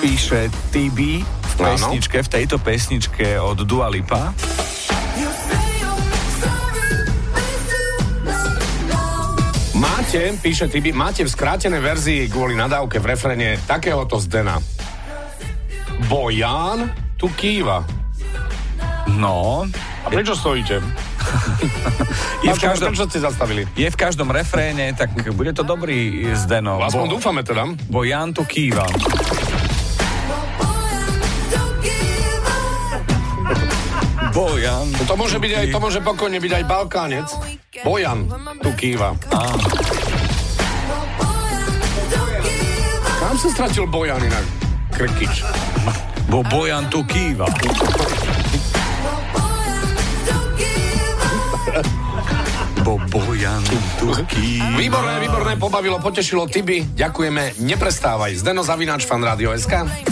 píše TB v pesničke, v tejto pesničke od Dua Lipa. Máte, píše Tibi, máte v skrátenej verzii kvôli nadávke v refrene takéhoto Zdena. Bojan tu kýva. No, A prečo stojíte? je v, každom, prečo ste zastavili? je v každom refréne, tak bude to dobrý Zdeno. Aspoň Bo, dúfame teda. bo Jan tu kýva. Bojan. To môže byť aj, to môže pokojne byť aj Balkánec. Bojan tu kýva. Kam sa stratil Bojan inak? Krkič. Bo Bojan tu kýva. Bo Bojan tu kýva. Výborné, výborné, pobavilo, potešilo Tibi. Ďakujeme, neprestávaj. Zdeno Zavináč, fan Rádio SK.